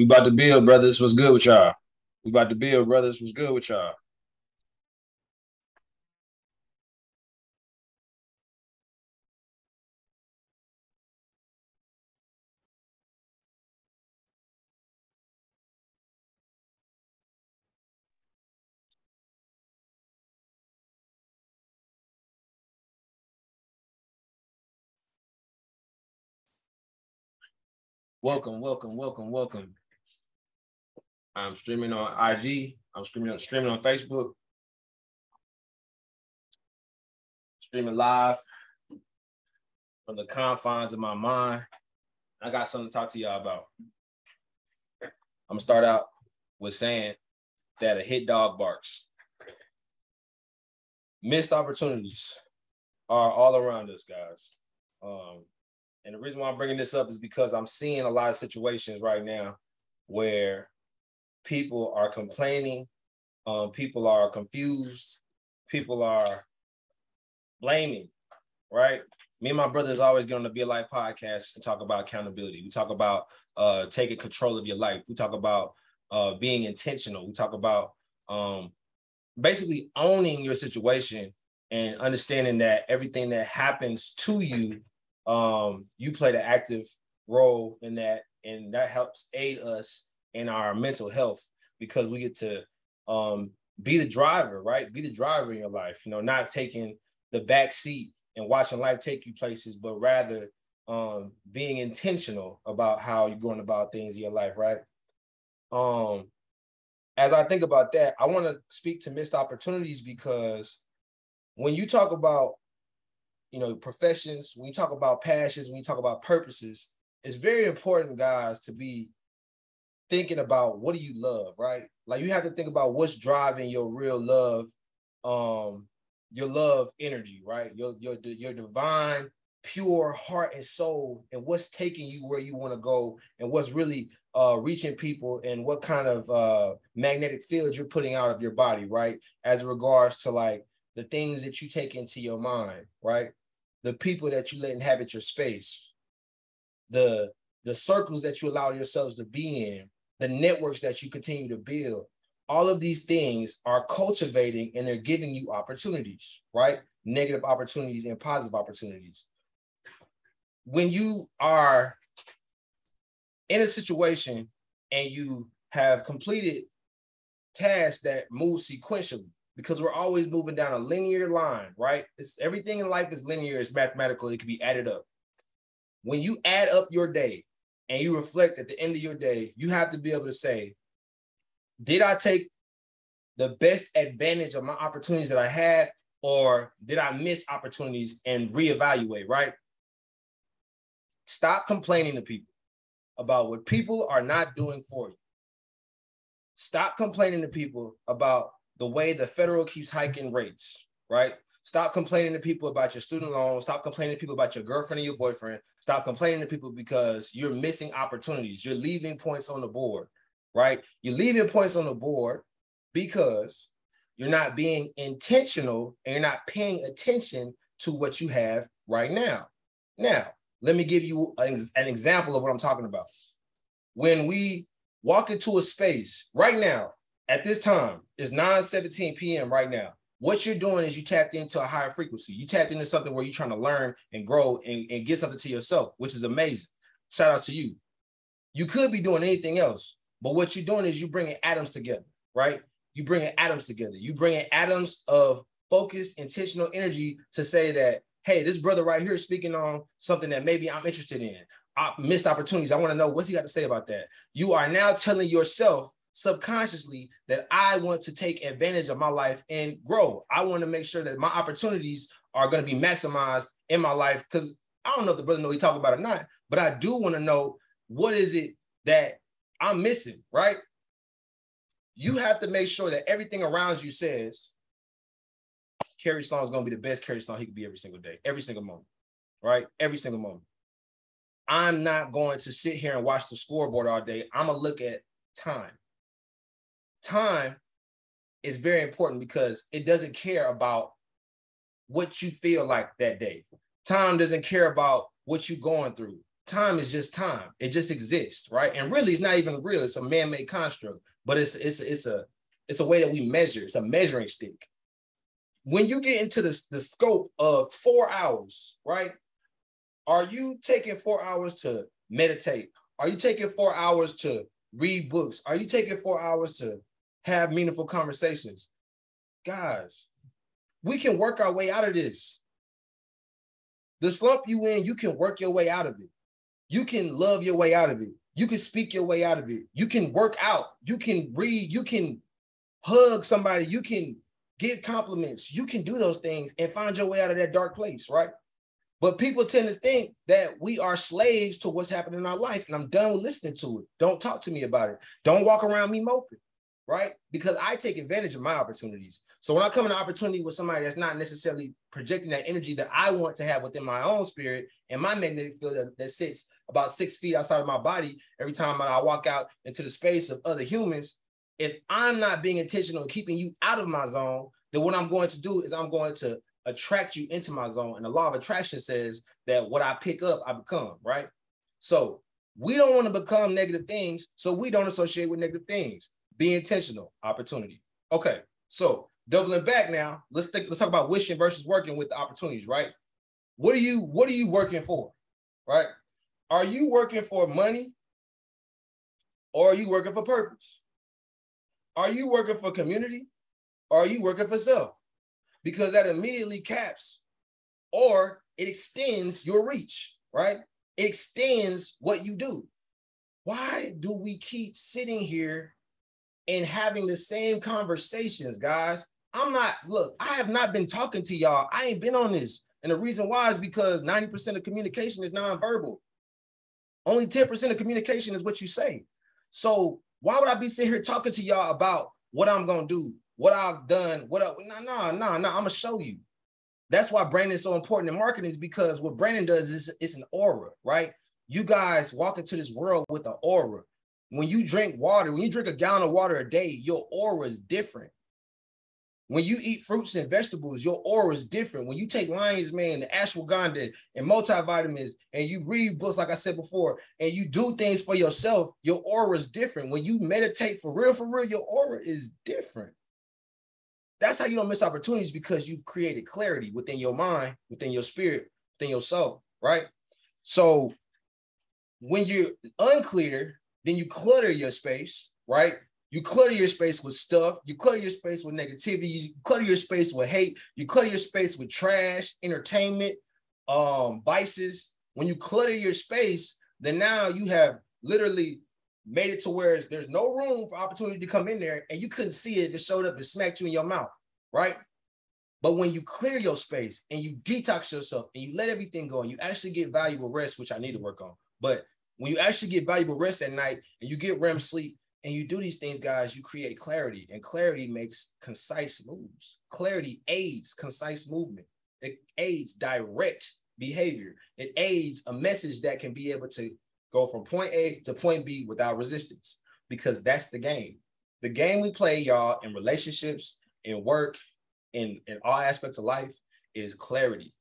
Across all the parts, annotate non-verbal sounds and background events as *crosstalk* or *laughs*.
We about to build, brothers. What's good with y'all? We about to build, brothers. What's good with y'all? Welcome, welcome, welcome, welcome. I'm streaming on IG. I'm streaming on streaming on Facebook. Streaming live from the confines of my mind. I got something to talk to y'all about. I'm gonna start out with saying that a hit dog barks. Missed opportunities are all around us, guys. Um, and the reason why I'm bringing this up is because I'm seeing a lot of situations right now where people are complaining, um, people are confused, people are blaming, right? Me and my brother is always going to Be A Light Podcast and talk about accountability. We talk about uh, taking control of your life. We talk about uh, being intentional. We talk about um, basically owning your situation and understanding that everything that happens to you um, you played an active role in that, and that helps aid us in our mental health because we get to um, be the driver, right? Be the driver in your life. You know, not taking the back seat and watching life take you places, but rather um, being intentional about how you're going about things in your life, right? Um, as I think about that, I want to speak to missed opportunities because when you talk about you know, professions, when you talk about passions, when you talk about purposes, it's very important, guys, to be thinking about what do you love, right? Like you have to think about what's driving your real love, um, your love energy, right? Your your your divine, pure heart and soul, and what's taking you where you want to go, and what's really uh reaching people, and what kind of uh magnetic field you're putting out of your body, right? As regards to like the things that you take into your mind, right? the people that you let inhabit your space, the the circles that you allow yourselves to be in, the networks that you continue to build, all of these things are cultivating and they're giving you opportunities, right? Negative opportunities and positive opportunities. When you are in a situation and you have completed tasks that move sequentially, because we're always moving down a linear line, right? It's everything in life is linear, it's mathematical, it can be added up. When you add up your day and you reflect at the end of your day, you have to be able to say, did I take the best advantage of my opportunities that I had, or did I miss opportunities and reevaluate, right? Stop complaining to people about what people are not doing for you. Stop complaining to people about the way the federal keeps hiking rates, right? Stop complaining to people about your student loan. Stop complaining to people about your girlfriend or your boyfriend. Stop complaining to people because you're missing opportunities. You're leaving points on the board, right? You're leaving points on the board because you're not being intentional and you're not paying attention to what you have right now. Now, let me give you an, an example of what I'm talking about. When we walk into a space right now, at this time, it's 9 17 p.m. right now. What you're doing is you tapped into a higher frequency. You tapped into something where you're trying to learn and grow and, and get something to yourself, which is amazing. Shout out to you. You could be doing anything else, but what you're doing is you bringing atoms together, right? You bringing atoms together. You bringing atoms of focused, intentional energy to say that, hey, this brother right here is speaking on something that maybe I'm interested in. I missed opportunities. I want to know what's he got to say about that. You are now telling yourself subconsciously that I want to take advantage of my life and grow. I want to make sure that my opportunities are going to be maximized in my life because I don't know if the brother know he talk about or not, but I do want to know what is it that I'm missing, right? You have to make sure that everything around you says Kerry Sloan is going to be the best Kerry Sloan he could be every single day, every single moment, right? Every single moment. I'm not going to sit here and watch the scoreboard all day. I'm going to look at time time is very important because it doesn't care about what you feel like that day. Time doesn't care about what you're going through. time is just time. It just exists, right? And really, it's not even real. It's a man-made construct, but it's it's it's a it's a way that we measure. It's a measuring stick. When you get into the, the scope of four hours, right? Are you taking four hours to meditate? Are you taking four hours to read books? Are you taking four hours to have meaningful conversations? Guys, we can work our way out of this. The slump you in, you can work your way out of it. You can love your way out of it. You can speak your way out of it. You can work out. You can read. You can hug somebody. You can give compliments. You can do those things and find your way out of that dark place, right? But people tend to think that we are slaves to what's happening in our life. And I'm done with listening to it. Don't talk to me about it. Don't walk around me moping right? Because I take advantage of my opportunities. So when I come an opportunity with somebody that's not necessarily projecting that energy that I want to have within my own spirit and my magnetic field that, that sits about six feet outside of my body, every time I walk out into the space of other humans, if I'm not being intentional and keeping you out of my zone, then what I'm going to do is I'm going to attract you into my zone. And the law of attraction says that what I pick up, I become, right? So we don't want to become negative things, so we don't associate with negative things. Be intentional. Opportunity. Okay. So doubling back now, let's think, let's talk about wishing versus working with the opportunities, right? What are you what are you working for? Right? Are you working for money or are you working for purpose? Are you working for community or are you working for self? Because that immediately caps or it extends your reach, right? It extends what you do. Why do we keep sitting here and having the same conversations, guys. I'm not, look, I have not been talking to y'all. I ain't been on this. And the reason why is because 90% of communication is nonverbal. Only 10% of communication is what you say. So why would I be sitting here talking to y'all about what I'm gonna do, what I've done, what I, no, no, no, no, I'm gonna show you. That's why branding is so important in marketing is because what branding does is it's an aura, right? You guys walk into this world with an aura when you drink water, when you drink a gallon of water a day, your aura is different. When you eat fruits and vegetables, your aura is different. When you take lion's mane, and ashwagandha, and multivitamins, and you read books, like I said before, and you do things for yourself, your aura is different. When you meditate for real, for real, your aura is different. That's how you don't miss opportunities because you've created clarity within your mind, within your spirit, within your soul, right? So when you're unclear, then you clutter your space, right? You clutter your space with stuff. You clutter your space with negativity. You clutter your space with hate. You clutter your space with trash, entertainment, um, vices. When you clutter your space, then now you have literally made it to where there's no room for opportunity to come in there, and you couldn't see it. It showed up and smacked you in your mouth, right? But when you clear your space and you detox yourself and you let everything go and you actually get valuable rest, which I need to work on, but when you actually get valuable rest at night and you get REM sleep and you do these things, guys, you create clarity, and clarity makes concise moves. Clarity aids concise movement. It aids direct behavior. It aids a message that can be able to go from point A to point B without resistance, because that's the game. The game we play, y'all, in relationships, in work, in, in all aspects of life is clarity,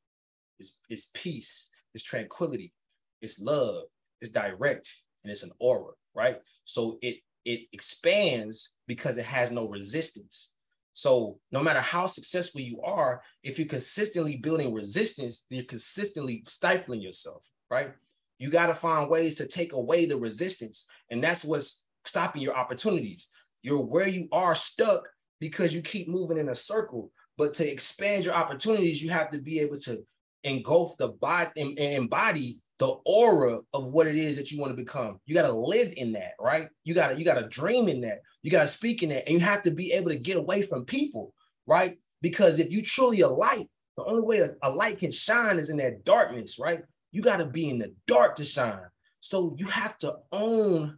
it's, it's peace, it's tranquility, it's love, it's direct and it's an aura, right? So it it expands because it has no resistance. So no matter how successful you are, if you're consistently building resistance, you're consistently stifling yourself, right? You got to find ways to take away the resistance. And that's what's stopping your opportunities. You're where you are stuck because you keep moving in a circle. But to expand your opportunities, you have to be able to engulf the body and embody the aura of what it is that you want to become. You got to live in that, right? You got to you got to dream in that. You got to speak in that, and you have to be able to get away from people, right? Because if you truly a light, the only way a, a light can shine is in that darkness, right? You got to be in the dark to shine. So you have to own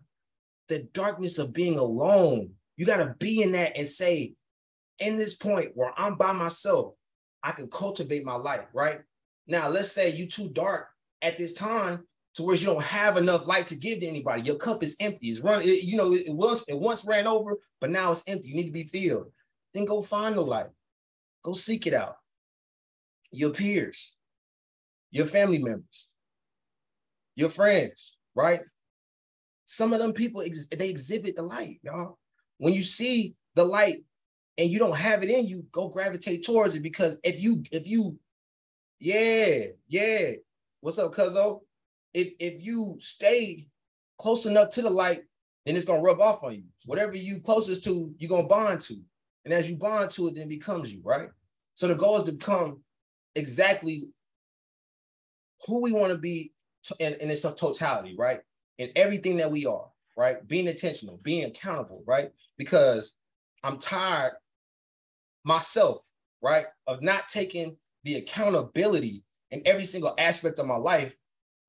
the darkness of being alone. You got to be in that and say, in this point where I'm by myself, I can cultivate my life, right? Now, let's say you too dark at this time to where you don't have enough light to give to anybody. Your cup is empty. It's run, it, you know, it, once it once ran over, but now it's empty. You need to be filled. Then go find the light. Go seek it out. Your peers, your family members, your friends, right? Some of them people they exhibit the light, y'all. When you see the light and you don't have it in you, go gravitate towards it because if you if you yeah, yeah. What's up, Cuzzo? If if you stay close enough to the light, then it's gonna rub off on you. Whatever you closest to, you're gonna bond to. And as you bond to it, then it becomes you, right? So the goal is to become exactly who we want to be in, in its totality, right? In everything that we are, right? Being intentional, being accountable, right? Because I'm tired myself, right, of not taking the accountability in every single aspect of my life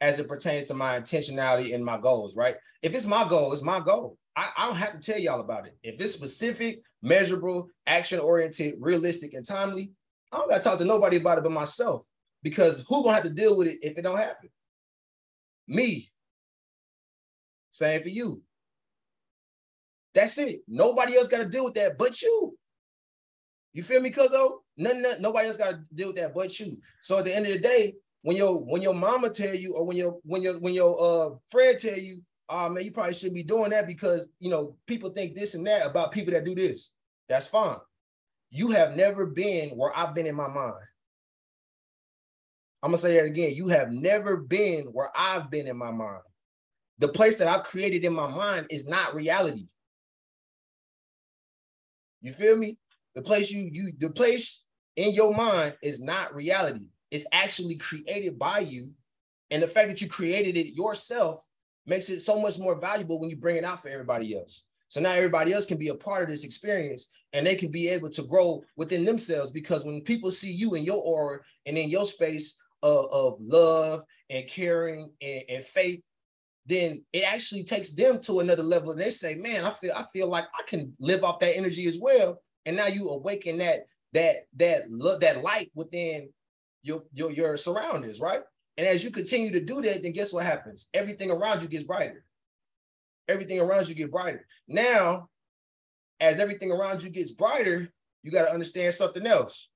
as it pertains to my intentionality and my goals, right? If it's my goal, it's my goal. I, I don't have to tell y'all about it. If it's specific, measurable, action oriented, realistic, and timely, I don't got to talk to nobody about it but myself because who gonna have to deal with it if it don't happen? Me. Same for you. That's it. Nobody else got to deal with that but you. You feel me, cuzzo? None, nobody else got to deal with that but you. So at the end of the day, when your when your mama tell you, or when your when your when your uh friend tell you, oh man, you probably shouldn't be doing that because you know people think this and that about people that do this. That's fine. You have never been where I've been in my mind. I'm gonna say that again. You have never been where I've been in my mind. The place that I've created in my mind is not reality. You feel me? The place you you the place in your mind is not reality. It's actually created by you. And the fact that you created it yourself makes it so much more valuable when you bring it out for everybody else. So now everybody else can be a part of this experience and they can be able to grow within themselves because when people see you in your aura and in your space of, of love and caring and, and faith, then it actually takes them to another level. And they say, man, I feel I feel like I can live off that energy as well. And now you awaken that that that look that light within your, your your surroundings, right? And as you continue to do that, then guess what happens? Everything around you gets brighter. Everything around you get brighter. Now, as everything around you gets brighter, you got to understand something else.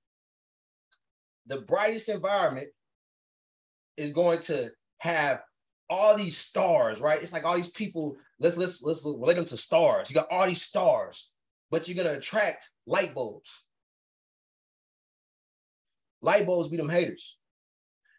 The brightest environment is going to have all these stars, right? It's like all these people. Let's let's let's relate them to stars. You got all these stars, but you're gonna attract light bulbs. Light bulbs be them haters.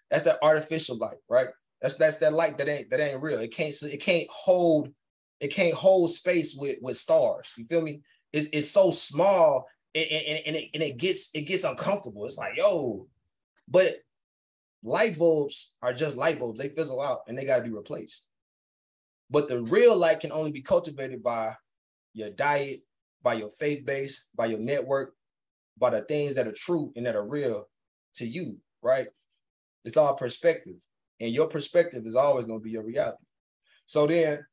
That's that artificial light, right? That's that's that light that ain't that ain't real. It can't it can't hold it can't hold space with with stars. You feel me? It's it's so small and, and, and, it, and it gets it gets uncomfortable. It's like yo, but light bulbs are just light bulbs. They fizzle out and they got to be replaced. But the real light can only be cultivated by your diet, by your faith base, by your network, by the things that are true and that are real to you, right? It's all perspective. And your perspective is always going to be your reality. So then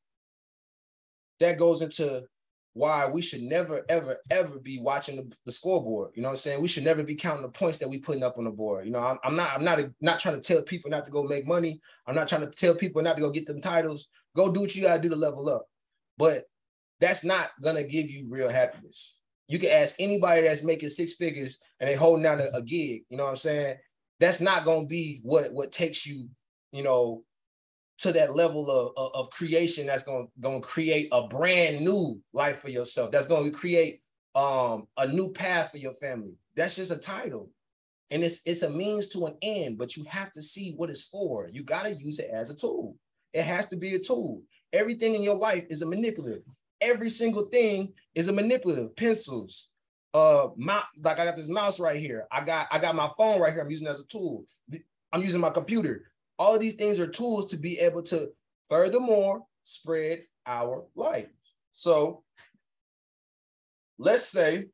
that goes into why we should never, ever, ever be watching the, the, scoreboard. You know what I'm saying? We should never be counting the points that we putting up on the board. You know, I'm, I'm not, I'm not, a, not trying to tell people not to go make money. I'm not trying to tell people not to go get them titles. Go do what you gotta do to level up. But that's not gonna give you real happiness. You can ask anybody that's making six figures and they holding down a, a gig. You know what I'm saying? That's not gonna be what what takes you, you know, to that level of, of, of creation that's gonna, gonna create a brand new life for yourself. That's gonna create um a new path for your family. That's just a title. And it's it's a means to an end, but you have to see what it's for. You got to use it as a tool. It has to be a tool. Everything in your life is a manipulative every single thing is a manipulative. Pencils, uh, my, like I got this mouse right here. I got I got my phone right here. I'm using as a tool. I'm using my computer. All of these things are tools to be able to furthermore spread our light. So let's say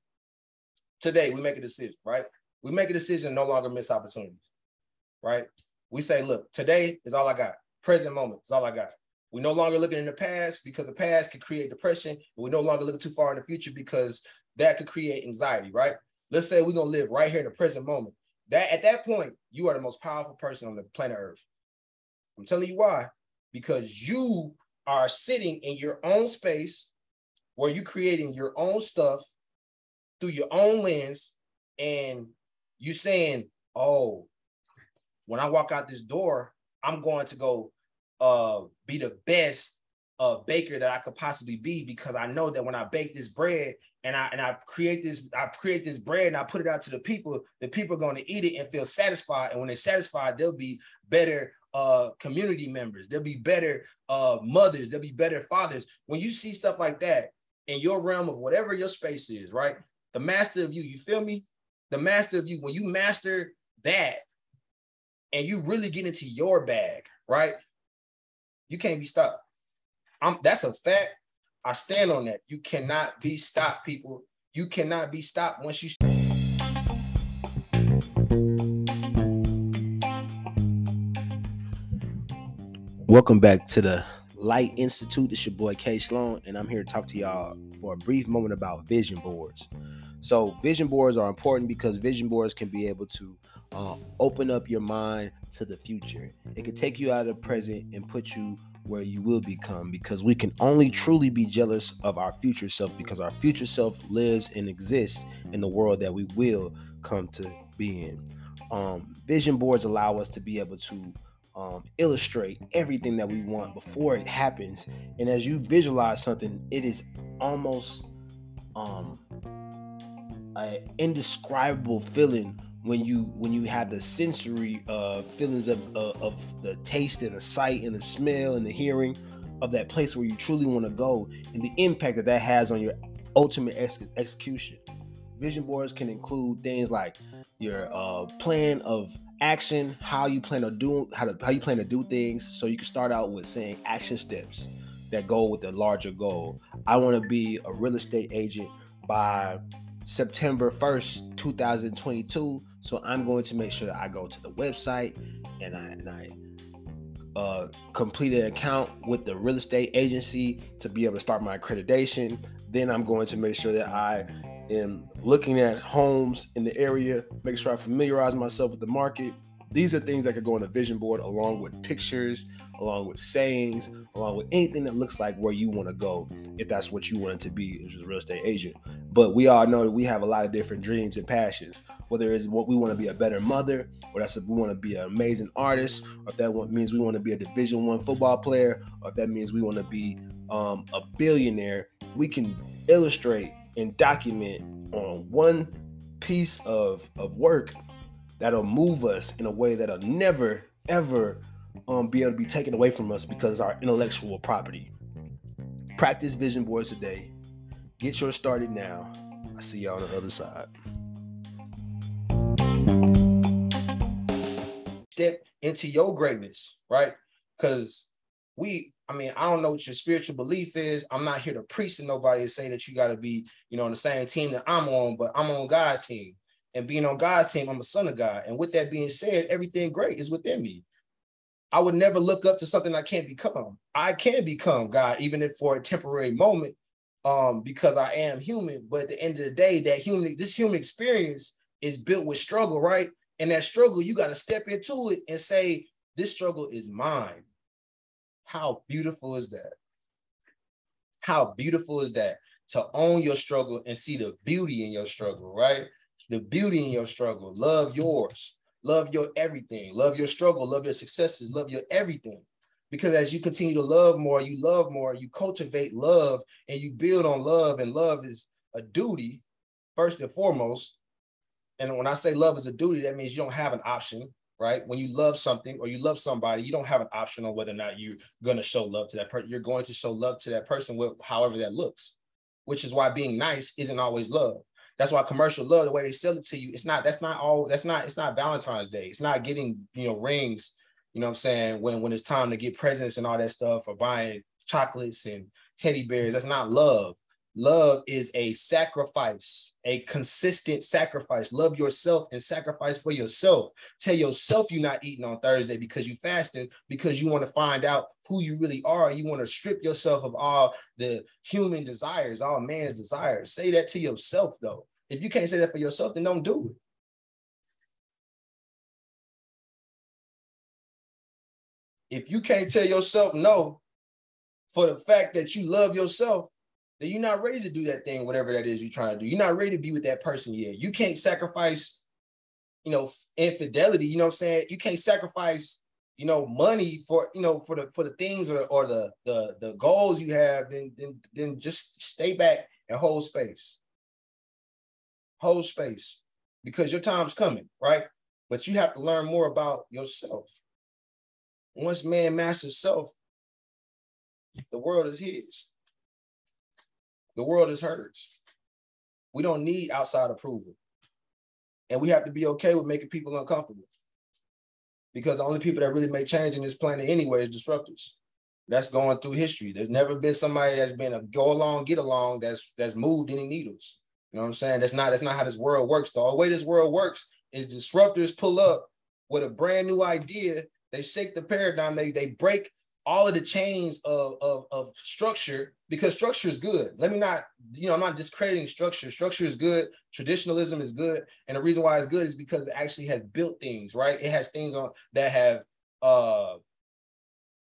today we make a decision, right? We make a decision no longer miss opportunities, right? We say, look, today is all I got. Present moment is all I got. We're no longer looking in the past because the past can create depression. we're no longer looking too far in the future because that could create anxiety, right? Let's say we're gonna live right here in the present moment. That at that point, you are the most powerful person on the planet Earth. I'm telling you why. Because you are sitting in your own space where you're creating your own stuff through your own lens, and you saying, Oh, when I walk out this door, I'm going to go uh be the best uh baker that I could possibly be because I know that when I bake this bread and I and I create this, I create this bread and I put it out to the people, the people are going to eat it and feel satisfied. And when they're satisfied, they'll be better uh community members, they'll be better uh mothers, they'll be better fathers. When you see stuff like that in your realm of whatever your space is, right? The master of you, you feel me? The master of you, when you master that and you really get into your bag, right? You can't be stopped. I'm that's a fact. I stand on that. You cannot be stopped, people. You cannot be stopped once you. Welcome back to the Light Institute. It's your boy K Sloan, and I'm here to talk to y'all for a brief moment about vision boards. So, vision boards are important because vision boards can be able to uh, open up your mind to the future. It can take you out of the present and put you where you will become because we can only truly be jealous of our future self because our future self lives and exists in the world that we will come to be in. Um, vision boards allow us to be able to um, illustrate everything that we want before it happens. And as you visualize something, it is almost um, an indescribable feeling when you when you have the sensory uh, feelings of, uh, of the taste and the sight and the smell and the hearing of that place where you truly want to go and the impact that that has on your ultimate ex- execution. Vision boards can include things like your uh, plan of action how you plan to do how to how you plan to do things. So you can start out with saying action steps that go with the larger goal. I want to be a real estate agent by September 1st, 2022. So I'm going to make sure that I go to the website and I, and I uh, complete an account with the real estate agency to be able to start my accreditation. Then I'm going to make sure that I am looking at homes in the area, make sure I familiarize myself with the market. These are things that could go on a vision board along with pictures, along with sayings, along with anything that looks like where you want to go, if that's what you wanted to be as a real estate agent. But we all know that we have a lot of different dreams and passions. Whether it's what we want to be a better mother, or that's if we want to be an amazing artist, or if that means we want to be a Division One football player, or if that means we want to be um, a billionaire, we can illustrate and document on one piece of, of work that'll move us in a way that'll never ever um, be able to be taken away from us because our intellectual property. Practice vision boards today. Get yours started now. I see y'all on the other side. Step into your greatness, right? Because we, I mean, I don't know what your spiritual belief is. I'm not here to preach to nobody and say that you got to be, you know, on the same team that I'm on, but I'm on God's team. And being on God's team, I'm a son of God. And with that being said, everything great is within me. I would never look up to something I can't become. I can become God, even if for a temporary moment, um, because I am human. But at the end of the day, that human, this human experience is built with struggle, right? And that struggle, you got to step into it and say, this struggle is mine. How beautiful is that? How beautiful is that to own your struggle and see the beauty in your struggle, right? The beauty in your struggle, love yours love your everything, love your struggle, love your successes, love your everything. Because as you continue to love more, you love more, you cultivate love and you build on love, and love is a duty, first and foremost. And when I say love is a duty, that means you don't have an option, right? When you love something or you love somebody, you don't have an option on whether or not you're going to show love to that person. You're going to show love to that person with however that looks, which is why being nice isn't always love. That's why commercial love, the way they sell it to you, it's not, that's not all, that's not, it's not Valentine's Day. It's not getting, you know, rings, you know what I'm saying, when when it's time to get presents and all that stuff or buying chocolates and teddy bears. That's not love. Love is a sacrifice, a consistent sacrifice. Love yourself and sacrifice for yourself. Tell yourself you're not eating on Thursday because you fasted, because you want to find out who you really are. You want to strip yourself of all the human desires, all man's desires. Say that to yourself, though. If you can't say that for yourself, then don't do it. If you can't tell yourself no for the fact that you love yourself, then you're not ready to do that thing, whatever that is you're trying to do. You're not ready to be with that person yet. You can't sacrifice, you know, infidelity. You know what I'm saying? You can't sacrifice you know, money for you know for the for the things or, or the the the goals you have, then then then just stay back and hold space. Hold space because your time's coming, right? But you have to learn more about yourself. Once man masters self, the world is his. The world is hers. We don't need outside approval. And we have to be okay with making people uncomfortable because the only people that really make change in this planet anyway is disruptors. That's going through history. There's never been somebody that's been a go along, get along that's that's moved any needles. You know what I'm saying? That's not that's not how this world works. The way this world works is disruptors pull up with a brand new idea. They shake the paradigm. They they break all of the chains of, of, of structure because structure is good. Let me not, you know, I'm not discrediting structure. Structure is good. Traditionalism is good. And the reason why it's good is because it actually has built things, right? It has things on that have uh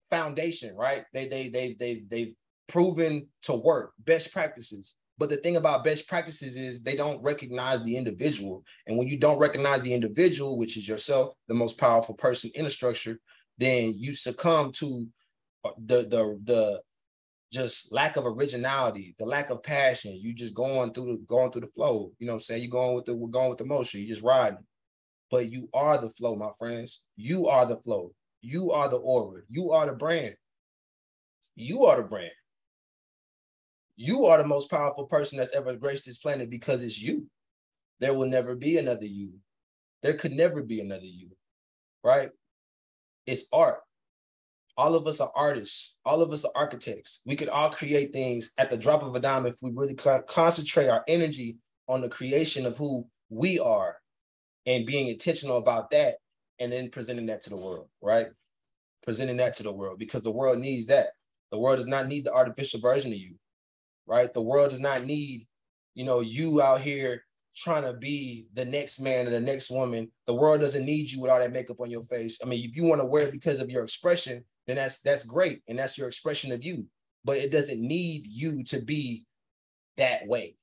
foundation, right? They they they they they've proven to work, best practices. But the thing about best practices is they don't recognize the individual. And when you don't recognize the individual, which is yourself, the most powerful person in a structure, then you succumb to uh, the the the just lack of originality, the lack of passion. You just going through the going through the flow. You know what I'm saying? You're going with the we're going with the motion. You're just riding. But you are the flow, my friends. You are the flow. You are the aura. You are the brand. You are the brand. You are the most powerful person that's ever graced this planet because it's you. There will never be another you. There could never be another you, right? It's art. All of us are artists. All of us are architects. We could all create things at the drop of a dime if we really concentrate our energy on the creation of who we are and being intentional about that and then presenting that to the world, right? Presenting that to the world because the world needs that. The world does not need the artificial version of you, right? The world does not need, you know, you out here trying to be the next man or the next woman. The world doesn't need you with all that makeup on your face. I mean, if you want to wear it because of your expression, then that's that's great and that's your expression of you but it doesn't need you to be that way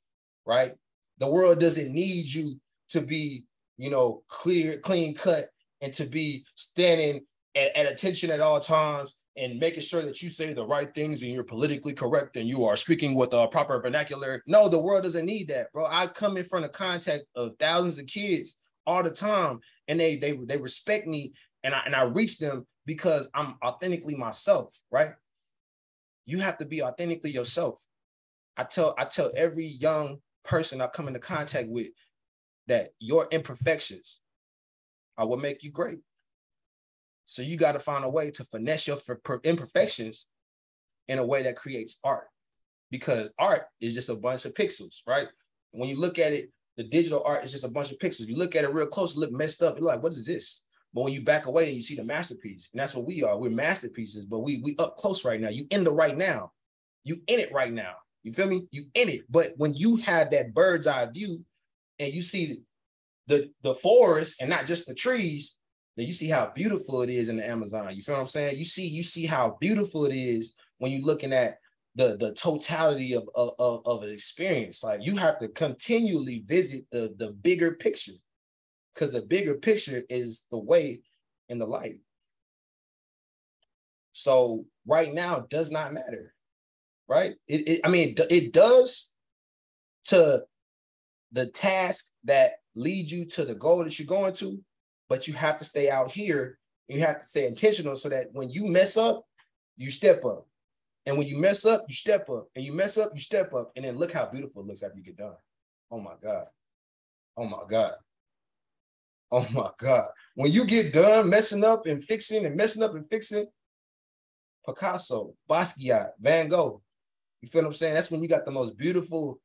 right the world doesn't need you to be you know clear clean cut and to be standing at, at attention at all times and making sure that you say the right things and you're politically correct and you are speaking with a proper vernacular no the world doesn't need that bro i come in front of contact of thousands of kids all the time and they they they respect me and I and I reach them because I'm authentically myself, right? You have to be authentically yourself. I tell I tell every young person I come into contact with that your imperfections are what make you great. So you got to find a way to finesse your imperfections in a way that creates art, because art is just a bunch of pixels, right? When you look at it, the digital art is just a bunch of pixels. You look at it real close, look messed up. You're like, what is this? But when you back away and you see the masterpiece, and that's what we are. We're masterpieces, but we we up close right now. You in the right now. You in it right now. You feel me? You in it. But when you have that bird's eye view and you see the the forest and not just the trees, then you see how beautiful it is in the Amazon. You feel what I'm saying? You see, you see how beautiful it is when you're looking at the the totality of, of, of an experience. Like you have to continually visit the the bigger picture because the bigger picture is the way and the light. So right now does not matter, right? It, it I mean, it, it does to the task that lead you to the goal that you're going to, but you have to stay out here. You have to stay intentional so that when you mess up, you step up. And when you mess up, you step up. And you mess up, you step up. And then look how beautiful it looks after you get done. Oh my God. Oh my God. Oh my God. When you get done messing up and fixing and messing up and fixing, Picasso, Basquiat, Van Gogh, you feel what I'm saying? That's when you got the most beautiful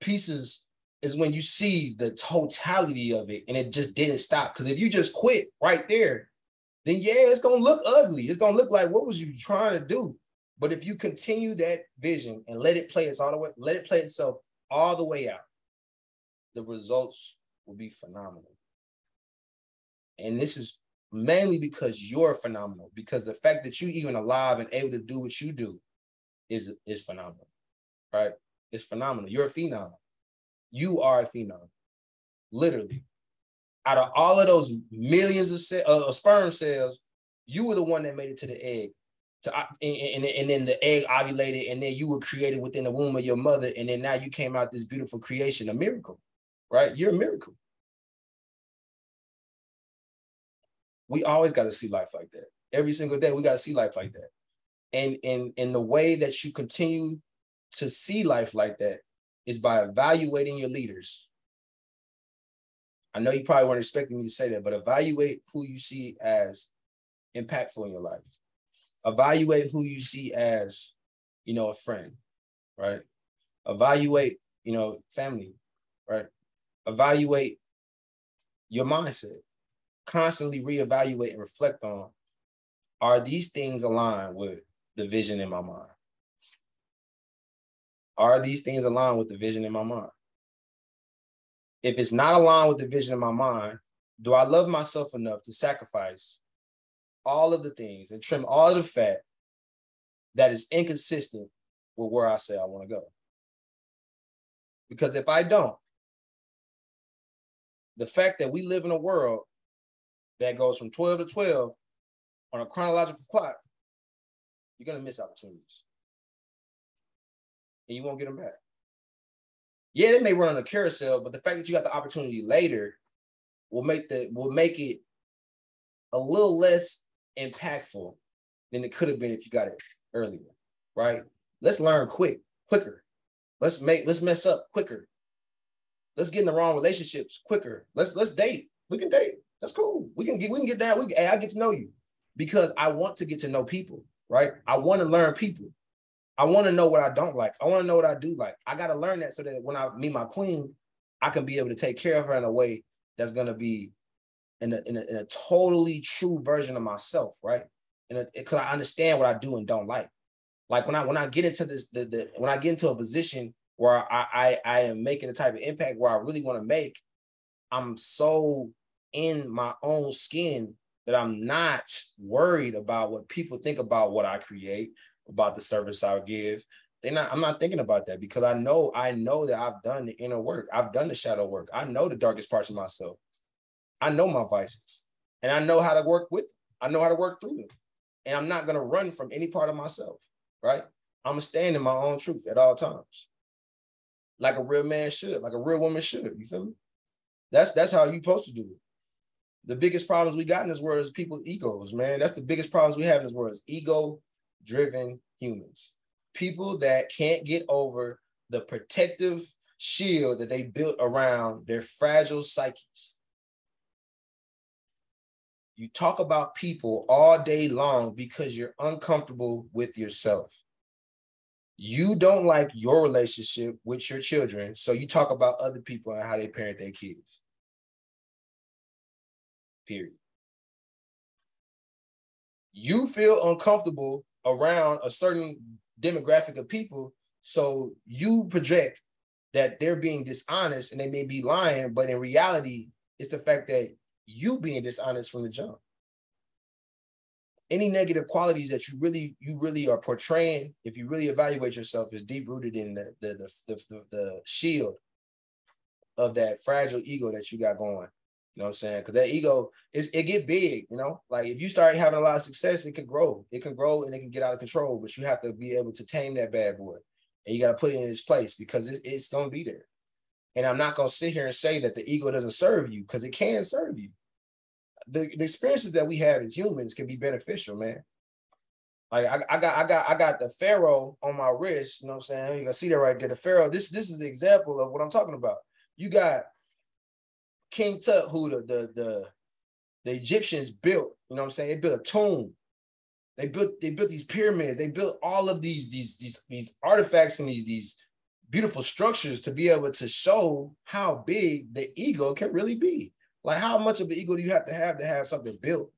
pieces, is when you see the totality of it and it just didn't stop. Because if you just quit right there, then yeah, it's gonna look ugly. It's gonna look like what was you trying to do? But if you continue that vision and let it play its all the way, let it play itself all the way out, the results will be phenomenal. And this is mainly because you're phenomenal, because the fact that you even alive and able to do what you do is, is phenomenal, right? It's phenomenal. You're a phenom. You are a phenom, literally. Out of all of those millions of, ce- uh, sperm cells, You were the one that made it to the egg. To, and, and, and then the egg ovulated, and then you were created within the womb of your mother, and then now you came out this beautiful creation, a miracle, right? You're a miracle. We always got to see life like that. Every single day, we got to see life like that. And in in the way that you continue to see life like that is by evaluating your leaders. I know you probably weren't expecting me to say that, but evaluate who you see as impactful in your life. Evaluate who you see as, you know, a friend, right? Evaluate, you know, family, right? Evaluate your mindset. Constantly reevaluate and reflect on are these things aligned with the vision in my mind? Are these things aligned with the vision in my mind? If it's not aligned with the vision in my mind, do I love myself enough to sacrifice all of the things and trim all of the fat that is inconsistent with where I say I want to go? Because if I don't, the fact that we live in a world that goes from 12 to 12 on a chronological clock, you're going to miss opportunities. And you won't get them back. Yeah, they may run on a carousel, but the fact that you got the opportunity later will make the will make it a little less impactful than it could have been if you got it earlier, right? Let's learn quick, quicker. Let's make let's mess up quicker. Let's get in the wrong relationships quicker. Let's let's date. We can date. That's cool. We can get we can get down. We can, hey, I get to know you because I want to get to know people, right? I want to learn people. I want to know what I don't like. I want to know what I do like. I got to learn that so that when I meet my queen, I can be able to take care of her in a way that's going to be in a, in a, in a totally true version of myself, right? And because I understand what I do and don't like. Like when I when I get into this, the, the when I get into a position where I, I I am making the type of impact where I really want to make, I'm so in my own skin that I'm not worried about what people think about what I create, about the service I give. They're not, I'm not thinking about that because I know, I know that I've done the inner work. I've done the shadow work. I know the darkest parts of myself. I know my vices and I know how to work with, them. I know how to work through them. And I'm not going to run from any part of myself, right? I'm going to stand in my own truth at all times. Like a real man should, like a real woman should. You feel me? That's that's how you supposed to do it. The biggest problems we got in this world is people egos, man. That's the biggest problems we have in this world is ego driven humans. People that can't get over the protective shield that they built around their fragile psyches. You talk about people all day long because you're uncomfortable with yourself. You don't like your relationship with your children, so you talk about other people and how they parent their kids. Period. You feel uncomfortable around a certain demographic of people. So you project that they're being dishonest and they may be lying, but in reality, it's the fact that you being dishonest from the jump. Any negative qualities that you really you really are portraying, if you really evaluate yourself, is deep rooted in the the the, the, the, shield of that fragile ego that you got going. You know what I'm saying? Because that ego is it get big, you know. Like if you start having a lot of success, it can grow. It can grow and it can get out of control. But you have to be able to tame that bad boy, and you got to put it in its place because it's, it's gonna be there. And I'm not gonna sit here and say that the ego doesn't serve you because it can serve you. The, the experiences that we have as humans can be beneficial, man. Like I, I got I got I got the pharaoh on my wrist, you know what I'm saying? You can see that right there. The pharaoh, this this is the example of what I'm talking about. You got King Tut, who the, the the the Egyptians built, you know what I'm saying? They built a tomb. They built they built these pyramids. They built all of these these these these artifacts and these these beautiful structures to be able to show how big the ego can really be. Like how much of an ego do you have to have to have something built?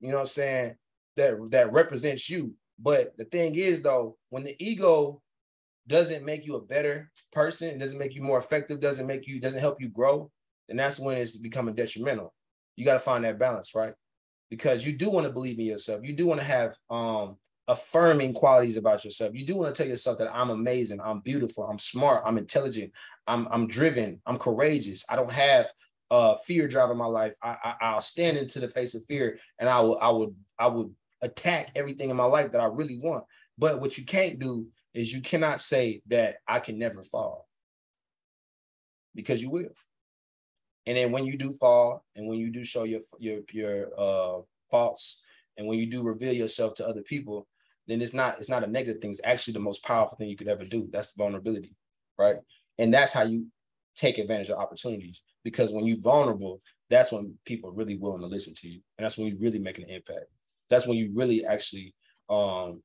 You know what I'm saying? That that represents you. But the thing is though, when the ego doesn't make you a better person, doesn't make you more effective, doesn't make you doesn't help you grow, and that's when it's becoming detrimental. You got to find that balance, right? Because you do want to believe in yourself. You do want to have um affirming qualities about yourself. You do want to tell yourself that I'm amazing, I'm beautiful, I'm smart, I'm intelligent, I'm I'm driven, I'm courageous. I don't have uh fear driving my life, I, I will stand into the face of fear and I will I would I would attack everything in my life that I really want. But what you can't do is you cannot say that I can never fall because you will. And then when you do fall and when you do show your your your uh faults and when you do reveal yourself to other people, then it's not it's not a negative thing. It's actually the most powerful thing you could ever do. That's the vulnerability, right? And that's how you take advantage of opportunities. Because when you're vulnerable, that's when people are really willing to listen to you, and that's when you really make an impact. That's when you really actually um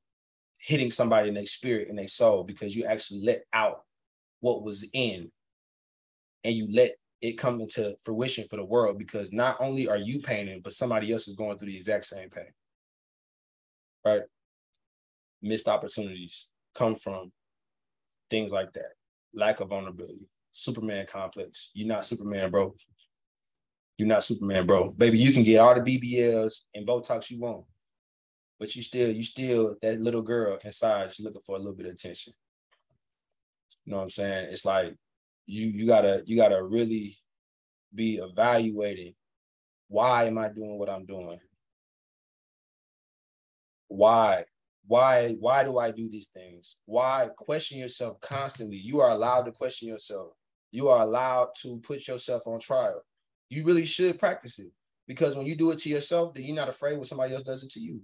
hitting somebody in their spirit and their soul because you actually let out what was in, and you let it come into fruition for the world because not only are you painting, but somebody else is going through the exact same pain. Right? Missed opportunities come from things like that. Lack of vulnerability. Superman complex. You're not Superman, bro. You're not Superman, bro. Baby, you can get all the BBLs and Botox you want, but you still, you still that little girl inside just looking for a little bit of attention. You know what I'm saying? It's like you you gotta you gotta really be evaluating why am I doing what I'm doing? Why? Why why do I do these things? Why question yourself constantly? You are allowed to question yourself. You are allowed to put yourself on trial. You really should practice it because when you do it to yourself, then you're not afraid when somebody else does it to you.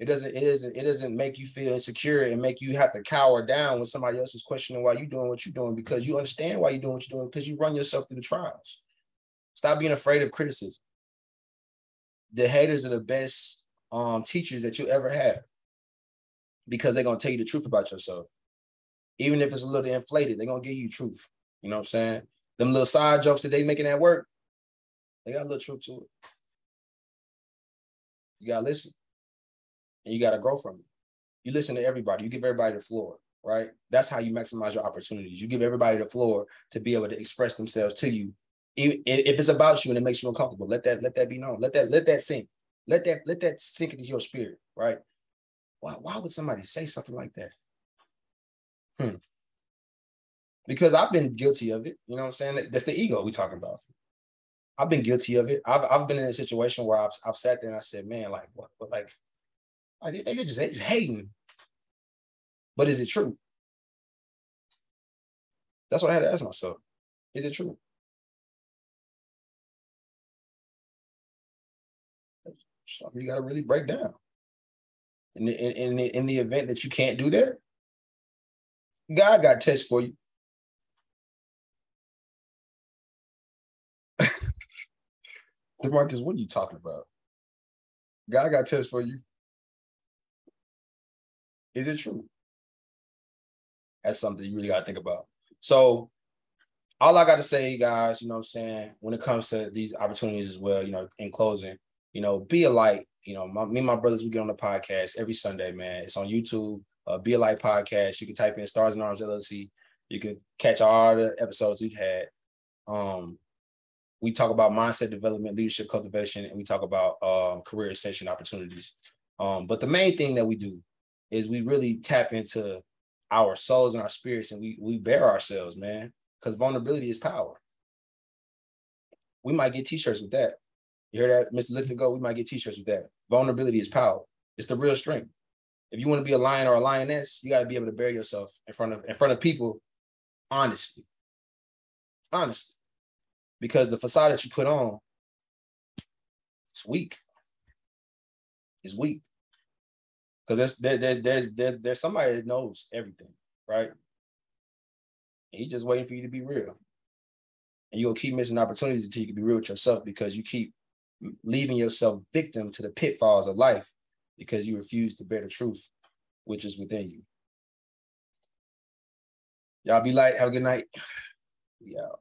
It doesn't, it doesn't, it doesn't make you feel insecure and make you have to cower down when somebody else is questioning why you're doing what you're doing because you understand why you're doing what you're doing because you run yourself through the trials. Stop being afraid of criticism. The haters are the best um, teachers that you ever have because they're gonna tell you the truth about yourself. Even if it's a little inflated, they're gonna give you truth. You know what I'm saying? Them little side jokes that they making at work, they got a little truth to it. You gotta listen and you got to grow from it. You listen to everybody. You give everybody the floor, right? That's how you maximize your opportunities. You give everybody the floor to be able to express themselves to you. If it's about you and it makes you uncomfortable, let that let that be known. Let that let that sink. Let that let that sink into your spirit, right? Why why would somebody say something like that? Hmm. Because I've been guilty of it. You know what I'm saying? That's the ego we talking about. I've been guilty of it. I've, I've been in a situation where I've, I've sat there and I said, man, like what, what like like they, they just just hating. But is it true? That's what I had to ask myself. Is it true? Something you got to really break down. In the, in, in, the, in the event that you can't do that, God got tests for you. *laughs* Demarcus, what are you talking about? God got tests for you. Is it true? That's something you really got to think about. So, all I got to say, guys, you know what I'm saying, when it comes to these opportunities as well, you know, in closing, you know, be a light. You know, my, me and my brothers, we get on the podcast every Sunday, man. It's on YouTube, uh, Be a Light Podcast. You can type in Stars and Arms LLC. You can catch all the episodes we've had. Um, we talk about mindset development, leadership cultivation, and we talk about um, career ascension opportunities. Um, but the main thing that we do is we really tap into our souls and our spirits and we we bare ourselves, man. Because vulnerability is power. We might get t-shirts with that. You hear that, Mr. Lift Go? We might get t-shirts with that. Vulnerability is power. It's the real strength. If you want to be a lion or a lioness, you got to be able to bare yourself in front of in front of people honestly. Honestly. Because the facade that you put on, it's weak. It's weak because there's there's there's there's there's somebody that knows everything, right? And he's just waiting for you to be real. And you'll keep missing opportunities until you can be real with yourself because you keep leaving yourself victim to the pitfalls of life because you refuse to bear the truth, which is within you. Y'all be light. Have a good night. *sighs* Yeah.